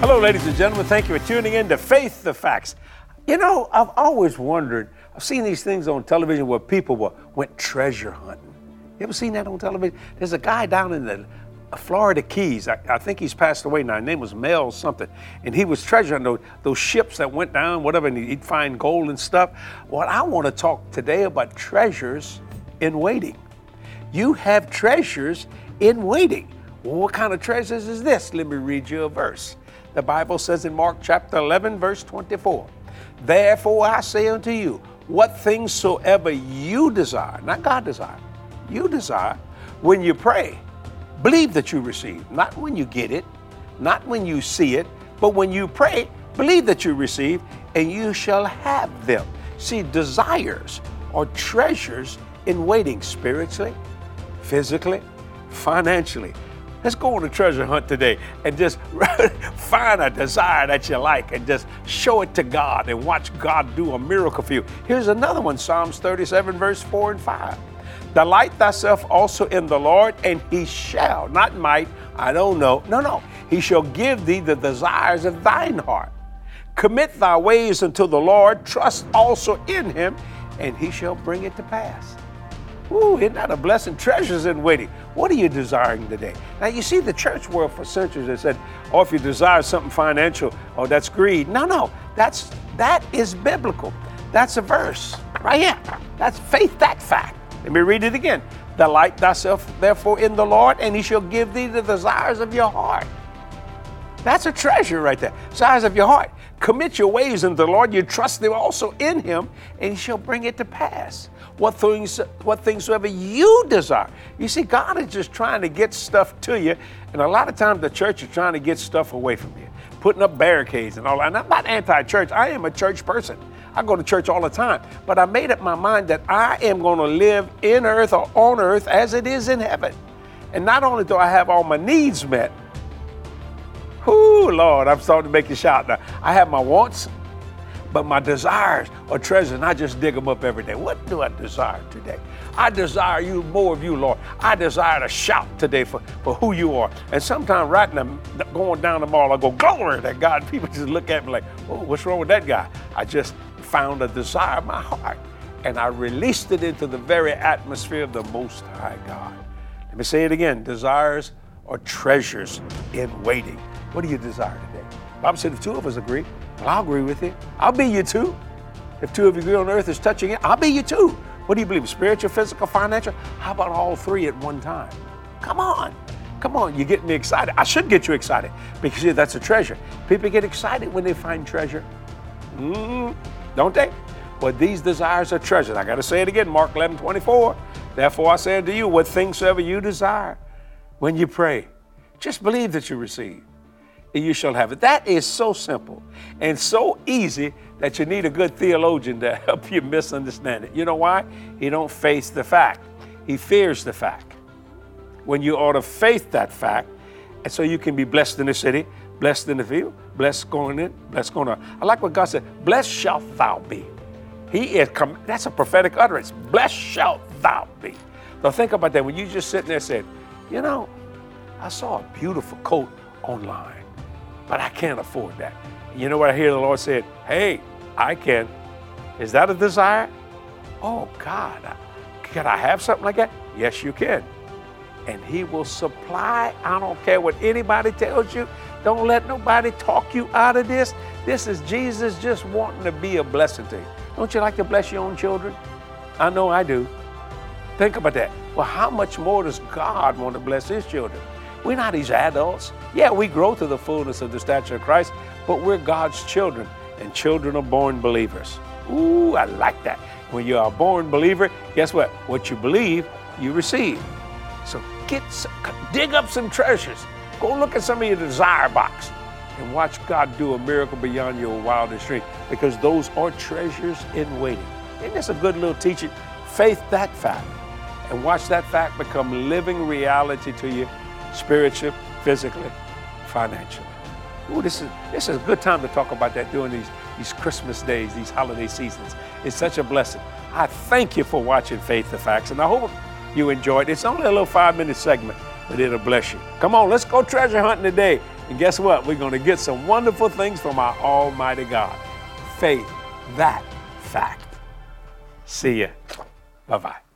Hello, ladies and gentlemen. Thank you for tuning in to Faith the Facts. You know, I've always wondered, I've seen these things on television where people were, went treasure hunting. You ever seen that on television? There's a guy down in the uh, Florida Keys. I, I think he's passed away now. His name was Mel something. And he was treasuring those, those ships that went down, whatever, and he'd find gold and stuff. Well, I want to talk today about treasures in waiting. You have treasures in waiting. Well, what kind of treasures is this? Let me read you a verse. The Bible says in Mark chapter 11, verse 24, Therefore I say unto you, what things soever you desire, not God desire, you desire, when you pray, believe that you receive, not when you get it, not when you see it, but when you pray, believe that you receive, and you shall have them. See, desires are treasures in waiting spiritually, physically, financially. Let's go on a treasure hunt today and just find a desire that you like and just show it to God and watch God do a miracle for you. Here's another one Psalms 37, verse 4 and 5. Delight thyself also in the Lord, and he shall, not might, I don't know, no, no, he shall give thee the desires of thine heart. Commit thy ways unto the Lord, trust also in him, and he shall bring it to pass. Ooh, isn't that a blessing? Treasures in waiting. What are you desiring today? Now, you see, the church world for centuries has said, oh, if you desire something financial, oh, that's greed. No, no, that's that is biblical. That's a verse right here. That's faith, that fact. Let me read it again. Delight thyself, therefore, in the Lord, and he shall give thee the desires of your heart. That's a treasure right there. Size of your heart. Commit your ways unto the Lord. You trust them also in him, and he shall bring it to pass what things, what things soever you desire. You see, God is just trying to get stuff to you, and a lot of times the church is trying to get stuff away from you, putting up barricades and all that. And I'm not anti-church. I am a church person. I go to church all the time, but I made up my mind that I am going to live in earth or on earth as it is in heaven. And not only do I have all my needs met, whoo, Lord, I'm starting to make you shout now. I have my wants, but my desires are treasures, and I just dig them up every day. What do I desire today? I desire you, more of you, Lord. I desire to shout today for, for who you are. And sometimes right now, going down the mall, I go, glory to God. People just look at me like, oh, what's wrong with that guy? I just found a desire in my heart, and I released it into the very atmosphere of the Most High God. Let me say it again. Desires are treasures in waiting. What do you desire today? Bob said if two of us agree, well, I'll agree with you. I'll be you too. If two of you agree on earth is touching it, I'll be you too. What do you believe? Spiritual, physical, financial? How about all three at one time? Come on. Come on, you get me excited. I should get you excited because see, that's a treasure. People get excited when they find treasure. Mm, don't they? But these desires are treasures. I got to say it again, Mark 11, 24. Therefore I say unto you, what things soever you desire when you pray, just believe that you receive and you shall have it. That is so simple and so easy that you need a good theologian to help you misunderstand it. You know why? He don't face the fact. He fears the fact. When you ought to face that fact, and so you can be blessed in the city, blessed in the field, blessed going in, blessed going out. I like what God said, blessed shalt thou be. He is, com- that's a prophetic utterance. Blessed shalt thou be. Now think about that. When you just sitting there saying, you know, I saw a beautiful coat online but I can't afford that. You know what I hear the Lord said? Hey, I can. Is that a desire? Oh, God, can I have something like that? Yes, you can. And He will supply. I don't care what anybody tells you. Don't let nobody talk you out of this. This is Jesus just wanting to be a blessing to you. Don't you like to bless your own children? I know I do. Think about that. Well, how much more does God want to bless His children? We're not His adults. Yeah, we grow to the fullness of the stature of Christ, but we're God's children, and children are born believers. Ooh, I like that. When you're a born believer, guess what? What you believe, you receive. So get some, dig up some treasures. Go look at some of your desire box and watch God do a miracle beyond your wildest dream because those are treasures in waiting. Isn't this a good little teaching? Faith that fact and watch that fact become living reality to you spiritually, physically, financially. Ooh, this is this is a good time to talk about that during these these Christmas days, these holiday seasons. It's such a blessing. I thank you for watching Faith the Facts, and I hope you enjoyed. it. It's only a little five minute segment, but it'll bless you. Come on, let's go treasure hunting today And guess what? We're going to get some wonderful things from our Almighty God. Faith, that fact. See ya. Bye bye.